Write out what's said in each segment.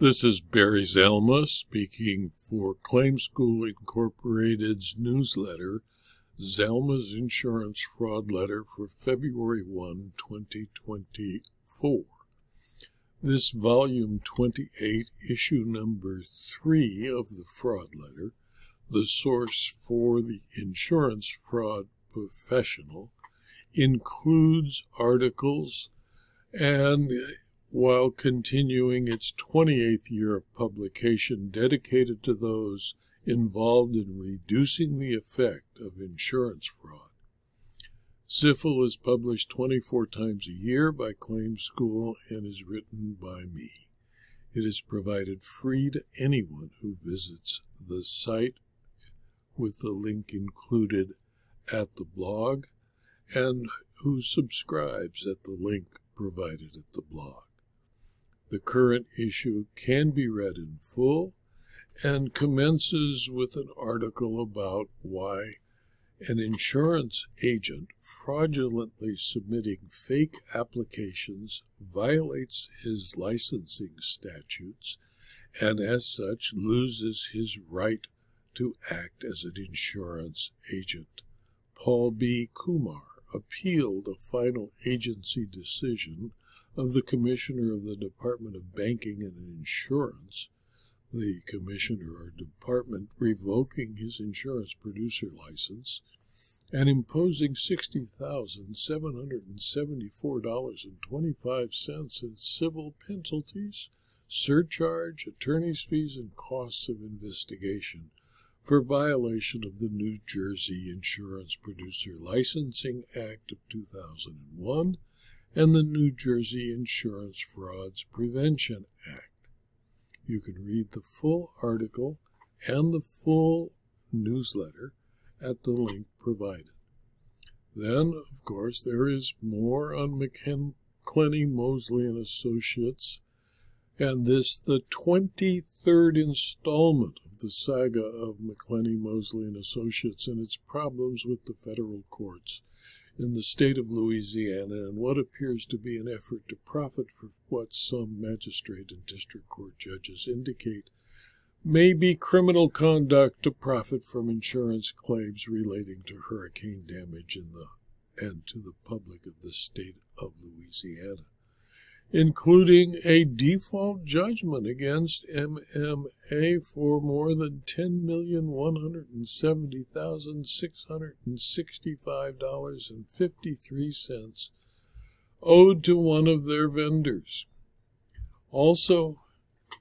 This is Barry Zalma speaking for Claim School Incorporated's newsletter, Zalma's Insurance Fraud Letter for February 1, 2024. This volume 28, issue number 3 of the fraud letter, the source for the insurance fraud professional, includes articles and while continuing its 28th year of publication dedicated to those involved in reducing the effect of insurance fraud. ZIFL is published 24 times a year by Claim School and is written by me. It is provided free to anyone who visits the site with the link included at the blog and who subscribes at the link provided at the blog. The current issue can be read in full and commences with an article about why an insurance agent fraudulently submitting fake applications violates his licensing statutes and as such loses his right to act as an insurance agent. Paul B. Kumar appealed a final agency decision of the Commissioner of the Department of Banking and Insurance, the Commissioner or Department revoking his insurance producer license and imposing $60,774.25 in civil penalties, surcharge, attorney's fees, and costs of investigation for violation of the New Jersey Insurance Producer Licensing Act of 2001 and the New Jersey Insurance Frauds Prevention Act. You can read the full article and the full newsletter at the link provided. Then, of course, there is more on McClenny Moseley and Associates, and this the 23rd installment of the saga of McClenny Moseley and Associates and its problems with the federal courts in the state of Louisiana and what appears to be an effort to profit from what some magistrate and district court judges indicate may be criminal conduct to profit from insurance claims relating to hurricane damage in the and to the public of the state of Louisiana including a default judgment against MMA for more than $10,170,665.53 owed to one of their vendors. Also,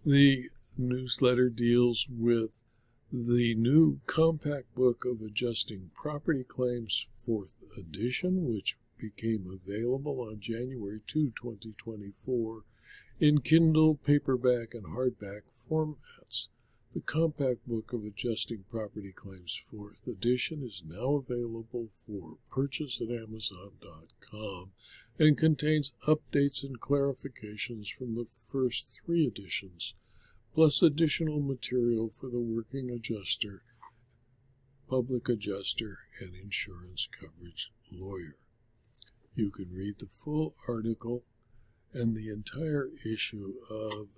the newsletter deals with the new compact book of adjusting property claims, fourth edition, which became available on January 2, 2024, in Kindle, paperback, and hardback formats. The compact book of Adjusting Property Claims 4th edition is now available for purchase at Amazon.com and contains updates and clarifications from the first three editions, plus additional material for the working adjuster, public adjuster, and insurance coverage lawyer. You can read the full article and the entire issue of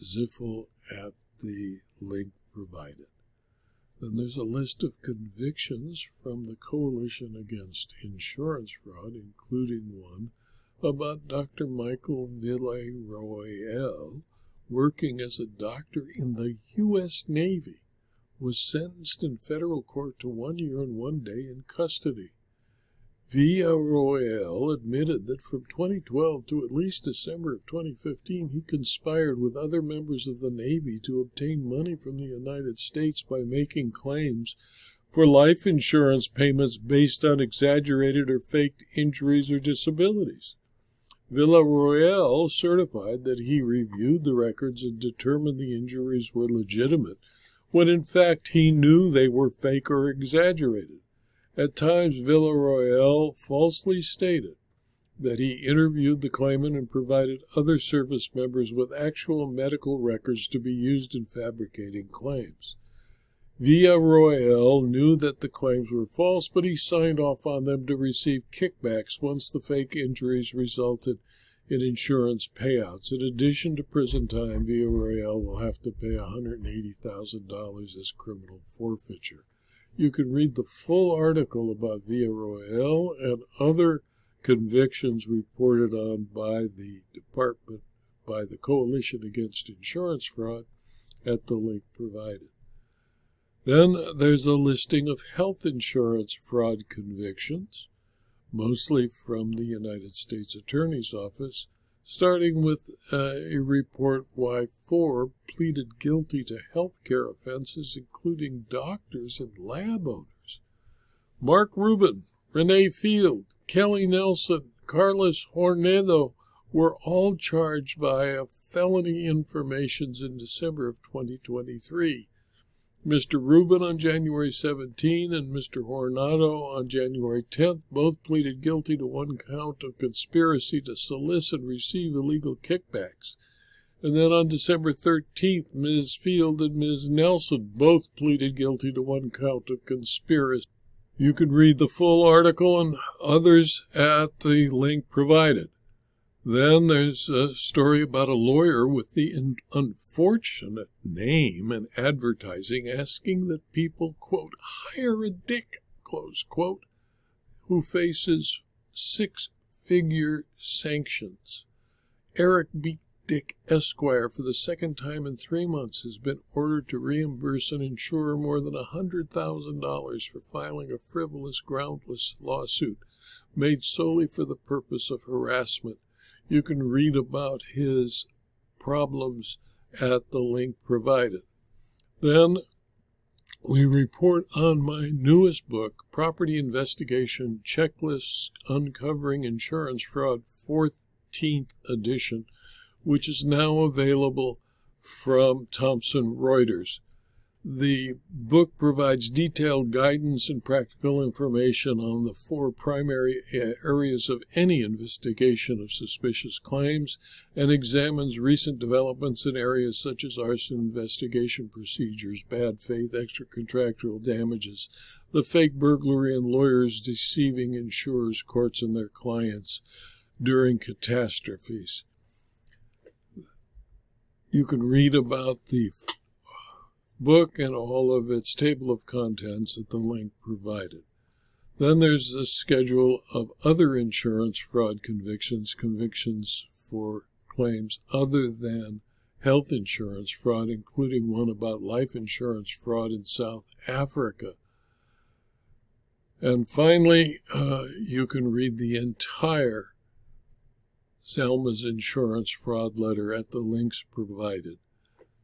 ZIFL at the link provided. Then there's a list of convictions from the Coalition Against Insurance Fraud, including one about Dr. Michael Villarroel, working as a doctor in the U.S. Navy, was sentenced in federal court to one year and one day in custody. Villarroel admitted that from 2012 to at least December of 2015, he conspired with other members of the Navy to obtain money from the United States by making claims for life insurance payments based on exaggerated or faked injuries or disabilities. Villarroel certified that he reviewed the records and determined the injuries were legitimate, when in fact he knew they were fake or exaggerated. At times, Villarroel falsely stated that he interviewed the claimant and provided other service members with actual medical records to be used in fabricating claims. Villarroel knew that the claims were false, but he signed off on them to receive kickbacks once the fake injuries resulted in insurance payouts. In addition to prison time, Royale will have to pay $180,000 as criminal forfeiture. You can read the full article about Villarroel and other convictions reported on by the department, by the Coalition Against Insurance Fraud, at the link provided. Then there's a listing of health insurance fraud convictions, mostly from the United States Attorney's Office, starting with uh, a report why four pleaded guilty to health care offenses, including doctors and lab owners. Mark Rubin, Renee Field, Kelly Nelson, Carlos Hornedo were all charged via felony informations in December of 2023. Mr. Rubin on January 17 and Mr. Hornedo on January 10th both pleaded guilty to one count of conspiracy to solicit and receive illegal kickbacks. And then on December 13th, Ms. Field and Ms. Nelson both pleaded guilty to one count of conspiracy. You can read the full article and others at the link provided. Then there's a story about a lawyer with the unfortunate name and advertising asking that people, quote, hire a dick, close quote, who faces six figure sanctions. Eric B. Dick Esquire, for the second time in three months, has been ordered to reimburse an insurer more than $100,000 for filing a frivolous, groundless lawsuit made solely for the purpose of harassment you can read about his problems at the link provided. Then we report on my newest book, Property Investigation Checklists Uncovering Insurance Fraud, 14th edition, which is now available from Thomson Reuters. The book provides detailed guidance and practical information on the four primary uh, areas of any investigation of suspicious claims and examines recent developments in areas such as arson investigation procedures, bad faith, extracontractual damages, the fake burglary, and lawyers deceiving insurers, courts, and their clients during catastrophes. You can read about the book and all of its table of contents at the link provided. Then there's a schedule of other insurance fraud convictions, convictions for claims other than health insurance fraud, including one about life insurance fraud in South Africa. And finally, uh, you can read the entire Zalma's insurance fraud letter at the links provided.